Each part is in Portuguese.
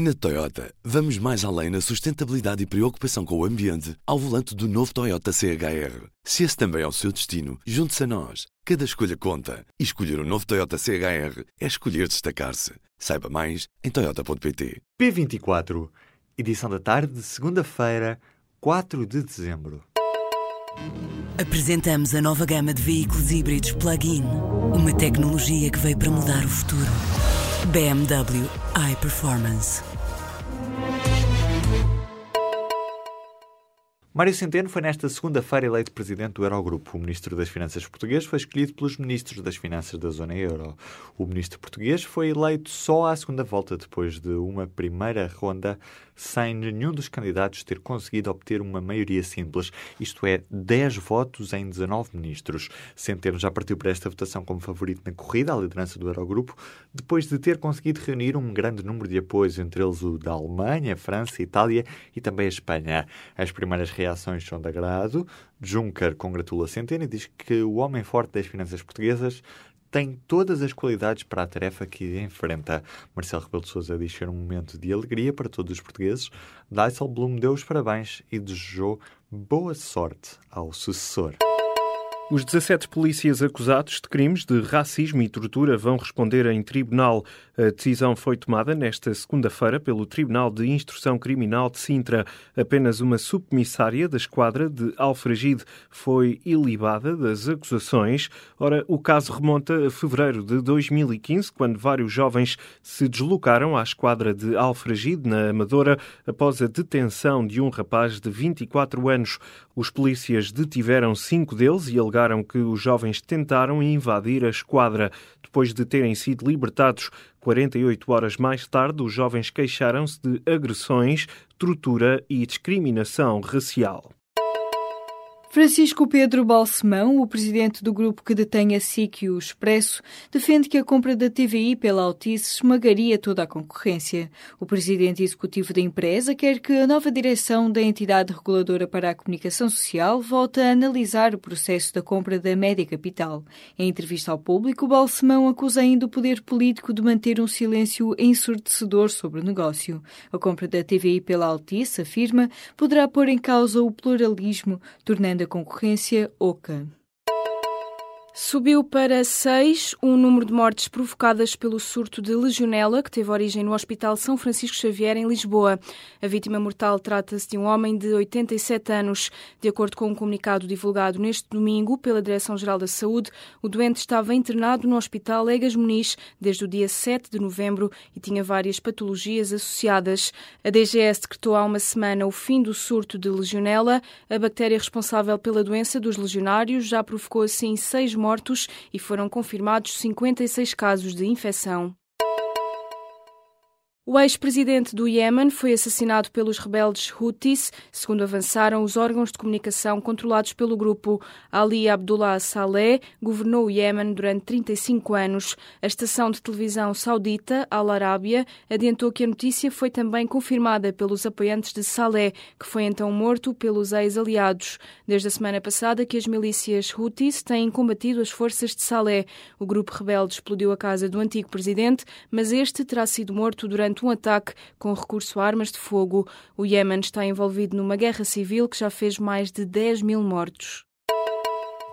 Na Toyota, vamos mais além na sustentabilidade e preocupação com o ambiente ao volante do novo Toyota CHR. Se esse também é o seu destino, junte-se a nós. Cada escolha conta. E escolher o um novo Toyota CHR é escolher destacar-se. Saiba mais em Toyota.pt. P24, edição da tarde de segunda-feira, 4 de dezembro. Apresentamos a nova gama de veículos híbridos plug-in. Uma tecnologia que veio para mudar o futuro. BMW iPerformance. Mário Centeno foi nesta segunda-feira eleito presidente do Eurogrupo. O ministro das Finanças português foi escolhido pelos ministros das Finanças da zona euro. O ministro português foi eleito só à segunda volta, depois de uma primeira ronda sem nenhum dos candidatos ter conseguido obter uma maioria simples, isto é, 10 votos em 19 ministros. Centeno já partiu para esta votação como favorito na corrida à liderança do Eurogrupo, depois de ter conseguido reunir um grande número de apoios, entre eles o da Alemanha, França, Itália e também a Espanha. As primeiras são de agrado. Juncker congratula Centeno e diz que o homem forte das finanças portuguesas tem todas as qualidades para a tarefa que enfrenta. Marcelo Rebelo de Sousa diz ser um momento de alegria para todos os portugueses. Dijsselbloem deu os parabéns e desejou boa sorte ao sucessor. Os 17 polícias acusados de crimes de racismo e tortura vão responder em tribunal. A decisão foi tomada nesta segunda-feira pelo Tribunal de Instrução Criminal de Sintra. Apenas uma subcomissária da esquadra de Alfragide foi ilibada das acusações. Ora, o caso remonta a fevereiro de 2015, quando vários jovens se deslocaram à esquadra de Alfragide, na Amadora, após a detenção de um rapaz de 24 anos. Os polícias detiveram cinco deles e alegaram que os jovens tentaram invadir a esquadra. Depois de terem sido libertados 48 horas mais tarde, os jovens queixaram-se de agressões, tortura e discriminação racial. Francisco Pedro Balsemão, o presidente do grupo que detém a SIC e o Expresso, defende que a compra da TVI pela Altice esmagaria toda a concorrência. O presidente executivo da empresa quer que a nova direção da entidade reguladora para a comunicação social volte a analisar o processo da compra da Média Capital. Em entrevista ao público, Balsemão acusa ainda o poder político de manter um silêncio ensurdecedor sobre o negócio. A compra da TVI pela Altice, afirma, poderá pôr em causa o pluralismo, tornando da concorrência oca. Subiu para seis o número de mortes provocadas pelo surto de legionela que teve origem no Hospital São Francisco Xavier, em Lisboa. A vítima mortal trata-se de um homem de 87 anos. De acordo com um comunicado divulgado neste domingo pela Direção-Geral da Saúde, o doente estava internado no Hospital Egas Muniz desde o dia 7 de novembro e tinha várias patologias associadas. A DGS decretou há uma semana o fim do surto de legionela. A bactéria responsável pela doença dos legionários já provocou assim seis mortes mortos e foram confirmados 56 casos de infecção. O ex-presidente do Iêmen foi assassinado pelos rebeldes Houthis, segundo avançaram os órgãos de comunicação controlados pelo grupo. Ali Abdullah Saleh governou o Iêmen durante 35 anos. A estação de televisão saudita Al Arábia adiantou que a notícia foi também confirmada pelos apoiantes de Saleh, que foi então morto pelos ex-aliados. Desde a semana passada que as milícias Houthis têm combatido as forças de Saleh. O grupo rebelde explodiu a casa do antigo presidente, mas este terá sido morto durante durante um ataque com recurso a armas de fogo. O Iémen está envolvido numa guerra civil que já fez mais de 10 mil mortos.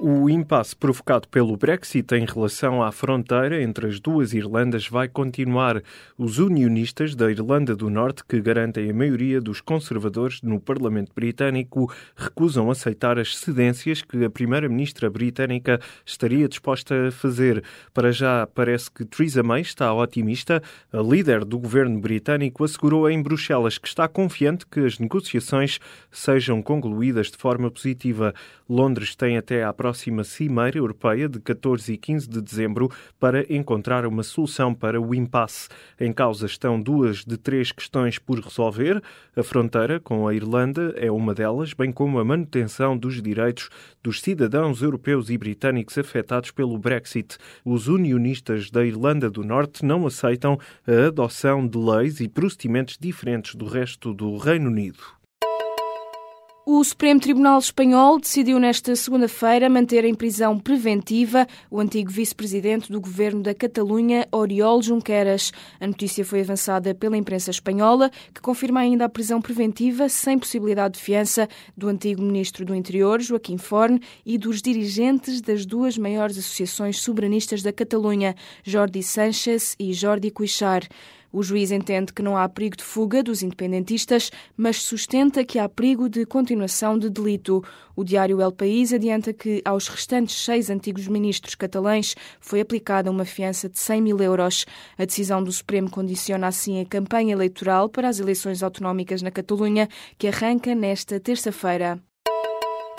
O impasse provocado pelo Brexit em relação à fronteira entre as duas Irlandas vai continuar. Os unionistas da Irlanda do Norte, que garantem a maioria dos conservadores no Parlamento Britânico, recusam aceitar as cedências que a Primeira-Ministra britânica estaria disposta a fazer. Para já, parece que Theresa May está otimista. A líder do governo britânico assegurou em Bruxelas que está confiante que as negociações sejam concluídas de forma positiva. Londres tem até à próxima próxima Cimeira Europeia de 14 e 15 de dezembro para encontrar uma solução para o impasse. Em causa estão duas de três questões por resolver. A fronteira com a Irlanda é uma delas, bem como a manutenção dos direitos dos cidadãos europeus e britânicos afetados pelo Brexit. Os unionistas da Irlanda do Norte não aceitam a adoção de leis e procedimentos diferentes do resto do Reino Unido. O Supremo Tribunal Espanhol decidiu nesta segunda-feira manter em prisão preventiva o antigo vice-presidente do governo da Catalunha, Oriol Junqueras. A notícia foi avançada pela imprensa espanhola, que confirma ainda a prisão preventiva sem possibilidade de fiança do antigo ministro do Interior, Joaquim Forn, e dos dirigentes das duas maiores associações soberanistas da Catalunha, Jordi Sánchez e Jordi Cuixart. O juiz entende que não há perigo de fuga dos independentistas, mas sustenta que há perigo de continuação de delito. O diário El País adianta que aos restantes seis antigos ministros catalães foi aplicada uma fiança de 100 mil euros. A decisão do Supremo condiciona assim a campanha eleitoral para as eleições autonómicas na Catalunha, que arranca nesta terça-feira.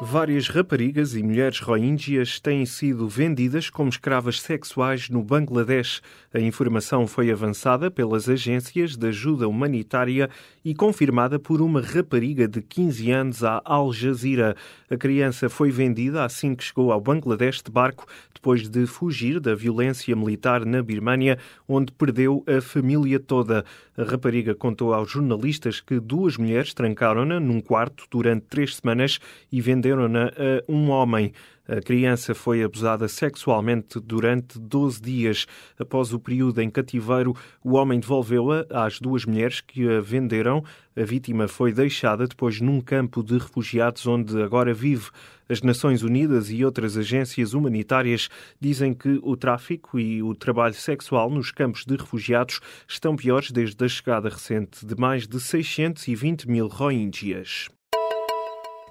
Várias raparigas e mulheres rohingyas têm sido vendidas como escravas sexuais no Bangladesh. A informação foi avançada pelas agências de ajuda humanitária e confirmada por uma rapariga de 15 anos à Al Jazeera. A criança foi vendida assim que chegou ao Bangladesh de barco, depois de fugir da violência militar na Birmânia, onde perdeu a família toda. A rapariga contou aos jornalistas que duas mulheres trancaram-na num quarto durante três semanas e venderam-na a um homem. A criança foi abusada sexualmente durante 12 dias. Após o período em cativeiro, o homem devolveu-a às duas mulheres que a venderam. A vítima foi deixada depois num campo de refugiados onde agora vive. As Nações Unidas e outras agências humanitárias dizem que o tráfico e o trabalho sexual nos campos de refugiados estão piores desde a chegada recente de mais de 620 mil rohingyas.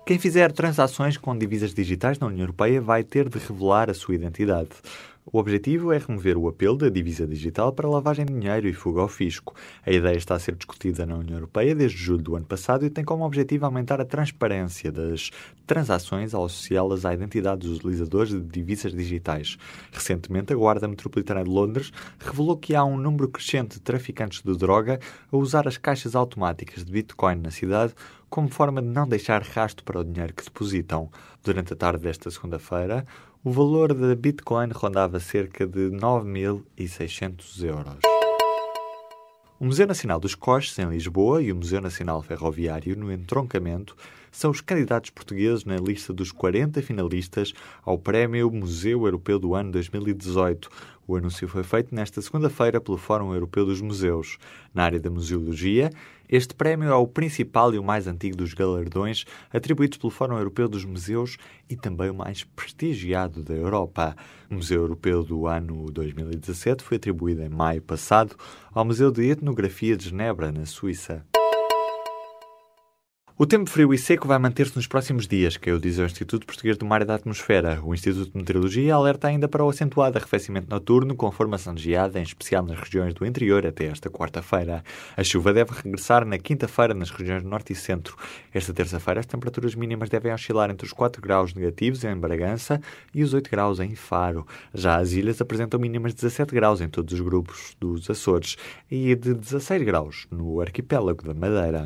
Quem fizer transações com divisas digitais na União Europeia vai ter de revelar a sua identidade. O objetivo é remover o apelo da divisa digital para lavagem de dinheiro e fuga ao fisco. A ideia está a ser discutida na União Europeia desde julho do ano passado e tem como objetivo aumentar a transparência das transações ao associá-las à identidade dos utilizadores de divisas digitais. Recentemente, a Guarda Metropolitana de Londres revelou que há um número crescente de traficantes de droga a usar as caixas automáticas de Bitcoin na cidade como forma de não deixar rasto para o dinheiro que depositam. Durante a tarde desta segunda-feira, o valor da Bitcoin rondava cerca de 9.600 euros. O Museu Nacional dos Coches, em Lisboa, e o Museu Nacional Ferroviário, no Entroncamento, são os candidatos portugueses na lista dos 40 finalistas ao Prémio Museu Europeu do ano 2018. O anúncio foi feito nesta segunda-feira pelo Fórum Europeu dos Museus. Na área da museologia, este prémio é o principal e o mais antigo dos galardões atribuídos pelo Fórum Europeu dos Museus e também o mais prestigiado da Europa. O Museu Europeu do ano 2017 foi atribuído em maio passado ao Museu de Etnografia de Genebra, na Suíça. O tempo frio e seco vai manter-se nos próximos dias, que é o diz o Instituto Português do Mar e da Atmosfera. O Instituto de Meteorologia alerta ainda para o acentuado arrefecimento noturno, com formação de geada, em especial nas regiões do interior, até esta quarta-feira. A chuva deve regressar na quinta-feira nas regiões norte e centro. Esta terça-feira, as temperaturas mínimas devem oscilar entre os 4 graus negativos em Bragança e os 8 graus em Faro. Já as ilhas apresentam mínimas de 17 graus em todos os grupos dos Açores e de 16 graus no arquipélago da Madeira.